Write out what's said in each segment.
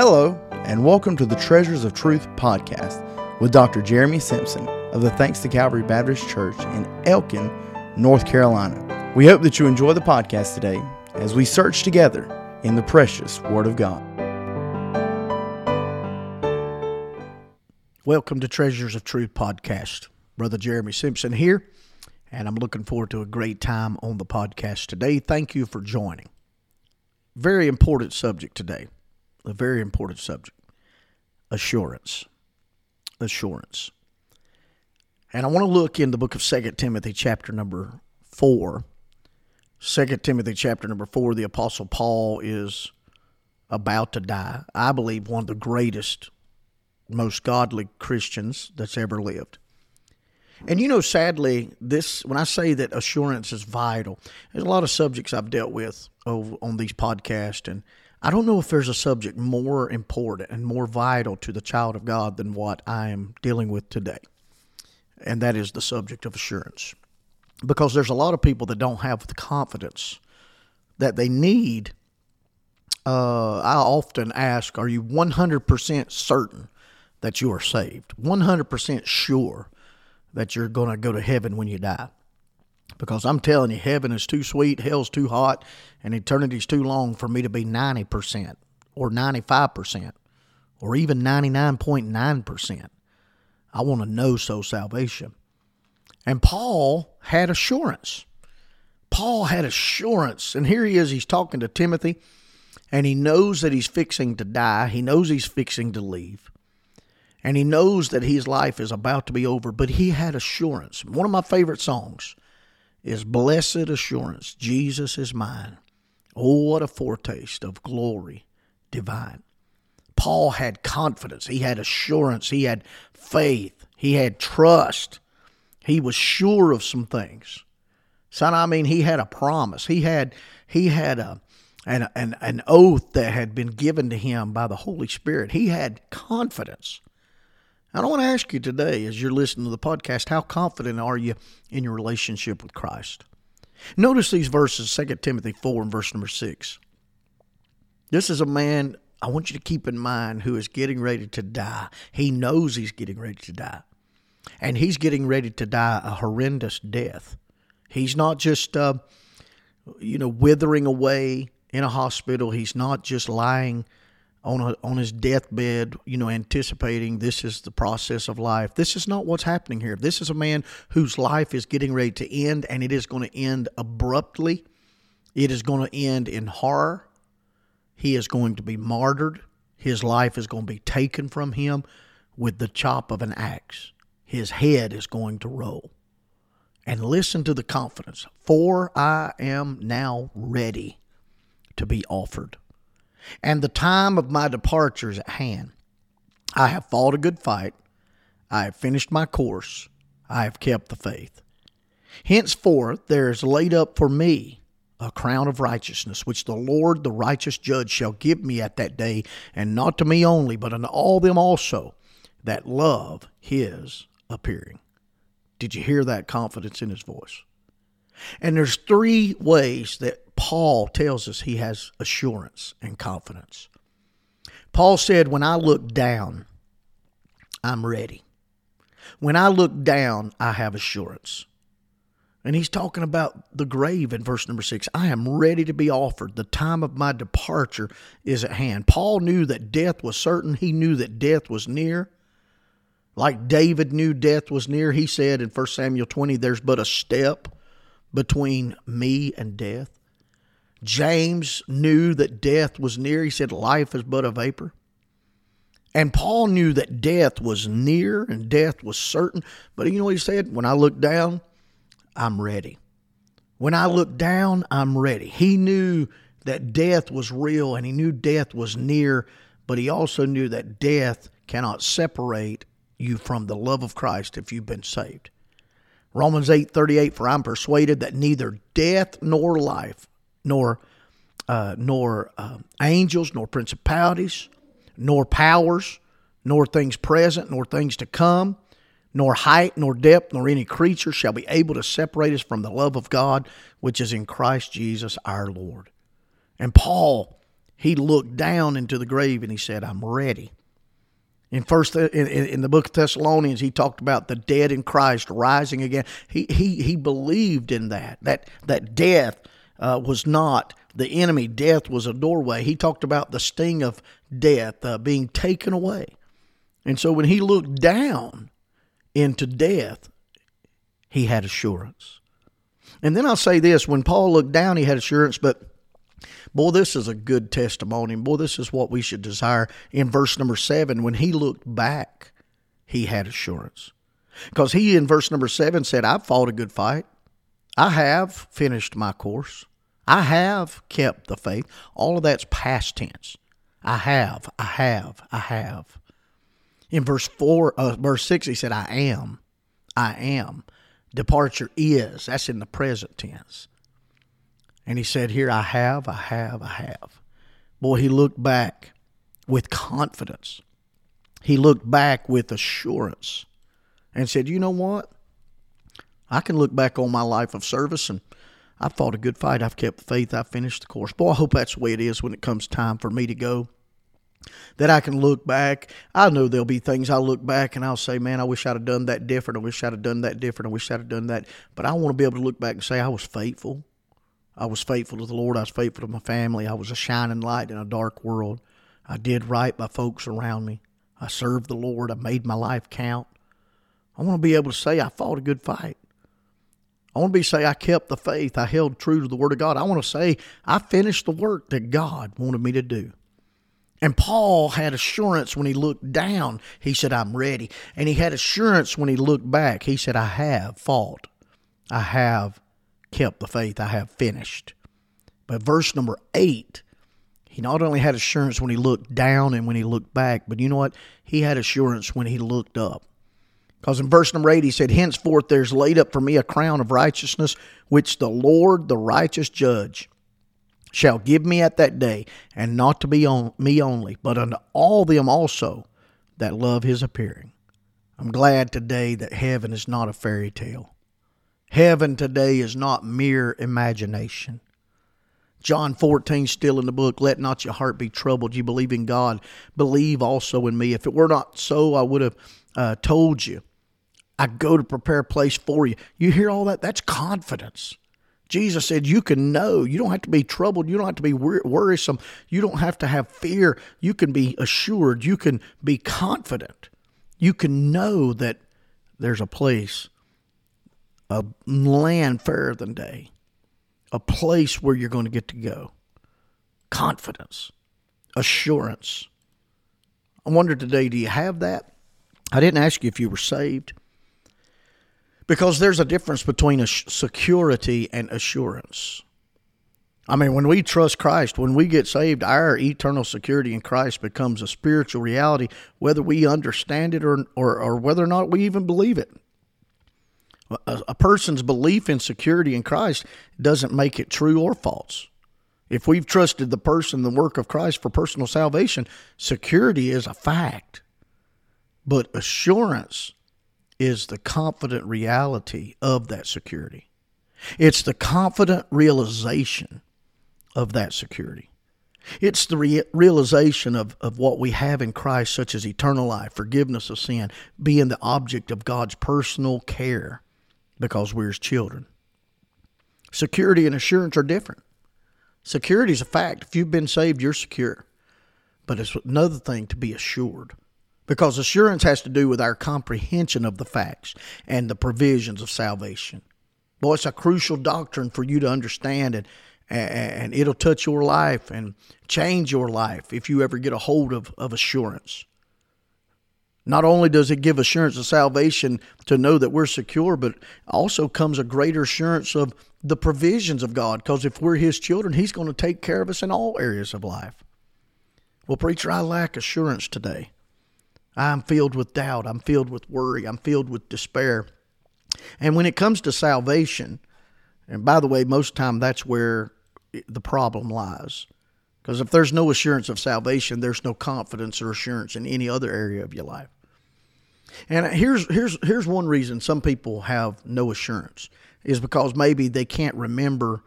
Hello, and welcome to the Treasures of Truth podcast with Dr. Jeremy Simpson of the Thanks to Calvary Baptist Church in Elkin, North Carolina. We hope that you enjoy the podcast today as we search together in the precious Word of God. Welcome to Treasures of Truth podcast. Brother Jeremy Simpson here, and I'm looking forward to a great time on the podcast today. Thank you for joining. Very important subject today a very important subject assurance. Assurance. And I want to look in the book of Second Timothy, chapter number 4. 2 Timothy, chapter number 4, the Apostle Paul is about to die. I believe one of the greatest, most godly Christians that's ever lived. And you know, sadly, this when I say that assurance is vital, there's a lot of subjects I've dealt with on these podcasts, and I don't know if there's a subject more important and more vital to the child of God than what I am dealing with today. And that is the subject of assurance. Because there's a lot of people that don't have the confidence that they need. Uh, I often ask, Are you 100% certain that you are saved? 100% sure that you're going to go to heaven when you die? Because I'm telling you, heaven is too sweet, hell's too hot, and eternity's too long for me to be 90% or 95% or even 99.9%. I want to know so salvation. And Paul had assurance. Paul had assurance. And here he is, he's talking to Timothy, and he knows that he's fixing to die. He knows he's fixing to leave. And he knows that his life is about to be over, but he had assurance. One of my favorite songs is blessed assurance Jesus is mine. Oh, what a foretaste of glory divine. Paul had confidence, he had assurance, he had faith, he had trust. He was sure of some things. Son, I mean, he had a promise. He had he had a an, an, an oath that had been given to him by the Holy Spirit. He had confidence. I don't want to ask you today, as you're listening to the podcast, how confident are you in your relationship with Christ? Notice these verses, 2 Timothy 4 and verse number 6. This is a man I want you to keep in mind who is getting ready to die. He knows he's getting ready to die. And he's getting ready to die a horrendous death. He's not just, uh, you know, withering away in a hospital. He's not just lying on a, on his deathbed, you know, anticipating this is the process of life. This is not what's happening here. This is a man whose life is getting ready to end, and it is going to end abruptly. It is going to end in horror. He is going to be martyred. His life is going to be taken from him with the chop of an axe. His head is going to roll. And listen to the confidence. For I am now ready to be offered and the time of my departure is at hand. I have fought a good fight. I have finished my course. I have kept the faith. Henceforth there is laid up for me a crown of righteousness, which the Lord, the righteous judge, shall give me at that day, and not to me only, but unto all them also that love his appearing. Did you hear that confidence in his voice? And there's three ways that Paul tells us he has assurance and confidence. Paul said, When I look down, I'm ready. When I look down, I have assurance. And he's talking about the grave in verse number six. I am ready to be offered. The time of my departure is at hand. Paul knew that death was certain. He knew that death was near. Like David knew death was near, he said in 1 Samuel 20, There's but a step between me and death. James knew that death was near. He said, Life is but a vapor. And Paul knew that death was near and death was certain. But you know what he said? When I look down, I'm ready. When I look down, I'm ready. He knew that death was real and he knew death was near, but he also knew that death cannot separate you from the love of Christ if you've been saved. Romans 8:38 for I'm persuaded that neither death nor life nor uh, nor uh, angels, nor principalities, nor powers, nor things present, nor things to come, nor height, nor depth, nor any creature shall be able to separate us from the love of God which is in Christ Jesus our Lord. And Paul, he looked down into the grave and he said, I'm ready. In first in, in, the book of Thessalonians, he talked about the dead in Christ rising again. He he he believed in that that that death uh, was not the enemy. Death was a doorway. He talked about the sting of death uh, being taken away, and so when he looked down into death, he had assurance. And then I'll say this: when Paul looked down, he had assurance, but Boy, this is a good testimony. Boy, this is what we should desire. In verse number seven, when he looked back, he had assurance. Because he, in verse number seven, said, I've fought a good fight. I have finished my course. I have kept the faith. All of that's past tense. I have, I have, I have. In verse four, uh, verse six, he said, I am, I am. Departure is. That's in the present tense. And he said, Here I have, I have, I have. Boy, he looked back with confidence. He looked back with assurance and said, You know what? I can look back on my life of service and I've fought a good fight. I've kept the faith. I've finished the course. Boy, I hope that's the way it is when it comes time for me to go. That I can look back. I know there'll be things I'll look back and I'll say, man, I wish I'd have done that different. I wish I'd have done that different. I wish I'd have done that. But I want to be able to look back and say I was faithful. I was faithful to the Lord. I was faithful to my family. I was a shining light in a dark world. I did right by folks around me. I served the Lord. I made my life count. I want to be able to say I fought a good fight. I want to be say I kept the faith. I held true to the Word of God. I want to say I finished the work that God wanted me to do. And Paul had assurance when he looked down. He said, I'm ready. And he had assurance when he looked back. He said, I have fought. I have kept the faith I have finished. But verse number eight, he not only had assurance when he looked down and when he looked back, but you know what? He had assurance when he looked up. Because in verse number eight, he said, Henceforth there's laid up for me a crown of righteousness, which the Lord, the righteous judge, shall give me at that day, and not to be on me only, but unto all them also that love his appearing. I'm glad today that heaven is not a fairy tale. Heaven today is not mere imagination. John 14, still in the book, let not your heart be troubled. You believe in God, believe also in me. If it were not so, I would have uh, told you. I go to prepare a place for you. You hear all that? That's confidence. Jesus said, You can know. You don't have to be troubled. You don't have to be worrisome. You don't have to have fear. You can be assured. You can be confident. You can know that there's a place a land fairer than day, a place where you're going to get to go. Confidence, assurance. I wonder today, do you have that? I didn't ask you if you were saved because there's a difference between a security and assurance. I mean, when we trust Christ, when we get saved, our eternal security in Christ becomes a spiritual reality, whether we understand it or, or, or whether or not we even believe it a, a person's belief in security in Christ doesn't make it true or false. If we've trusted the person, the work of Christ for personal salvation, security is a fact. But assurance is the confident reality of that security. It's the confident realization of that security. It's the re- realization of, of what we have in Christ, such as eternal life, forgiveness of sin, being the object of God's personal care because we're his children. Security and assurance are different. Security is a fact. If you've been saved, you're secure. But it's another thing to be assured because assurance has to do with our comprehension of the facts and the provisions of salvation. Boy, it's a crucial doctrine for you to understand, and, and it'll touch your life and change your life if you ever get a hold of, of assurance. Not only does it give assurance of salvation to know that we're secure, but also comes a greater assurance of the provisions of God. Because if we're His children, He's going to take care of us in all areas of life. Well, preacher, I lack assurance today. I'm filled with doubt. I'm filled with worry. I'm filled with despair. And when it comes to salvation, and by the way, most time that's where the problem lies. Because if there's no assurance of salvation, there's no confidence or assurance in any other area of your life. And here's here's here's one reason some people have no assurance is because maybe they can't remember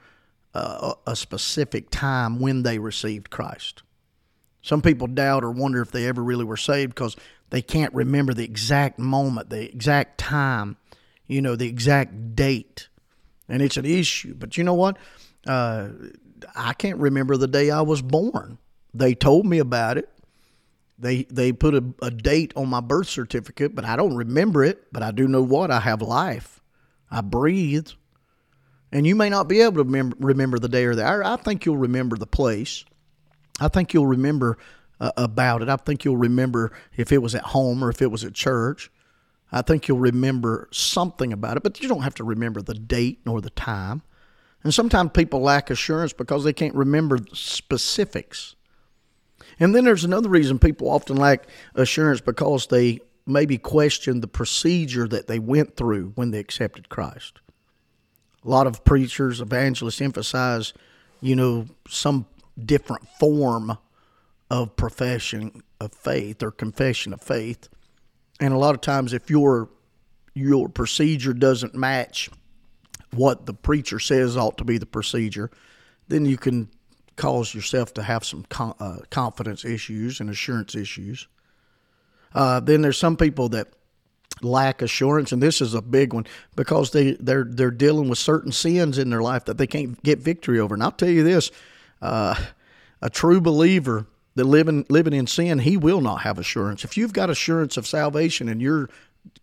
uh, a, a specific time when they received Christ. Some people doubt or wonder if they ever really were saved because they can't remember the exact moment, the exact time, you know, the exact date. And it's an issue. But you know what? Uh, I can't remember the day I was born. They told me about it. They they put a, a date on my birth certificate, but I don't remember it. But I do know what I have life. I breathe. And you may not be able to remember, remember the day or the hour. I think you'll remember the place. I think you'll remember uh, about it. I think you'll remember if it was at home or if it was at church. I think you'll remember something about it, but you don't have to remember the date nor the time. And sometimes people lack assurance because they can't remember specifics. And then there's another reason people often lack assurance because they maybe question the procedure that they went through when they accepted Christ. A lot of preachers, evangelists emphasize, you know, some different form of profession of faith or confession of faith. And a lot of times if your your procedure doesn't match what the preacher says ought to be the procedure, then you can cause yourself to have some con- uh, confidence issues and assurance issues. Uh, then there's some people that lack assurance, and this is a big one because they they're they're dealing with certain sins in their life that they can't get victory over. And I'll tell you this: uh, a true believer that living living in sin, he will not have assurance. If you've got assurance of salvation and you're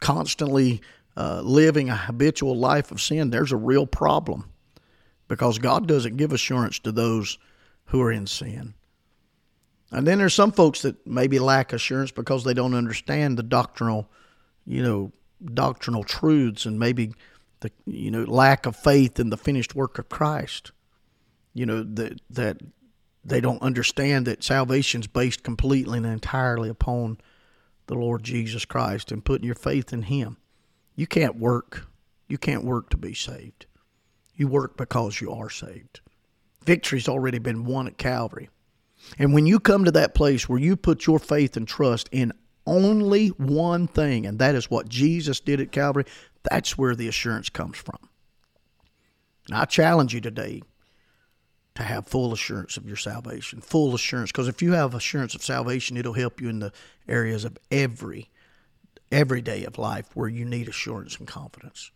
constantly uh, living a habitual life of sin, there's a real problem because God doesn't give assurance to those who are in sin. And then there's some folks that maybe lack assurance because they don't understand the doctrinal, you know, doctrinal truths and maybe the you know lack of faith in the finished work of Christ. You know that that they don't understand that salvation is based completely and entirely upon the Lord Jesus Christ and putting your faith in Him. You can't work. You can't work to be saved. You work because you are saved. Victory's already been won at Calvary. And when you come to that place where you put your faith and trust in only one thing, and that is what Jesus did at Calvary, that's where the assurance comes from. And I challenge you today to have full assurance of your salvation, full assurance. Because if you have assurance of salvation, it'll help you in the areas of every every day of life where you need assurance and confidence.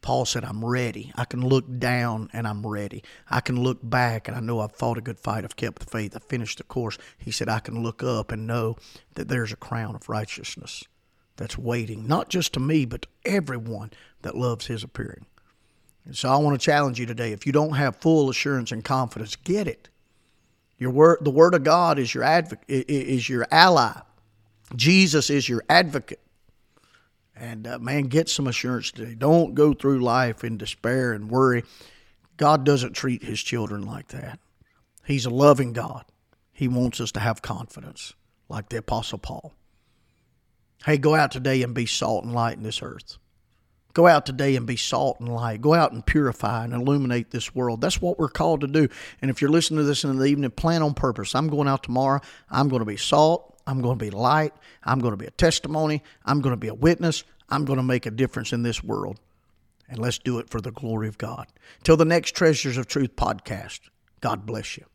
Paul said, I'm ready. I can look down and I'm ready. I can look back and I know I've fought a good fight. I've kept the faith. I've finished the course. He said, I can look up and know that there's a crown of righteousness that's waiting, not just to me, but to everyone that loves his appearing. So I want to challenge you today. If you don't have full assurance and confidence, get it. Your word, the word of God is your advocate, is your ally. Jesus is your advocate. And uh, man, get some assurance today. Don't go through life in despair and worry. God doesn't treat his children like that. He's a loving God. He wants us to have confidence, like the Apostle Paul. Hey, go out today and be salt and light in this earth. Go out today and be salt and light. Go out and purify and illuminate this world. That's what we're called to do. And if you're listening to this in the evening, plan on purpose. I'm going out tomorrow. I'm going to be salt. I'm going to be light. I'm going to be a testimony. I'm going to be a witness. I'm going to make a difference in this world. And let's do it for the glory of God. Till the next Treasures of Truth podcast, God bless you.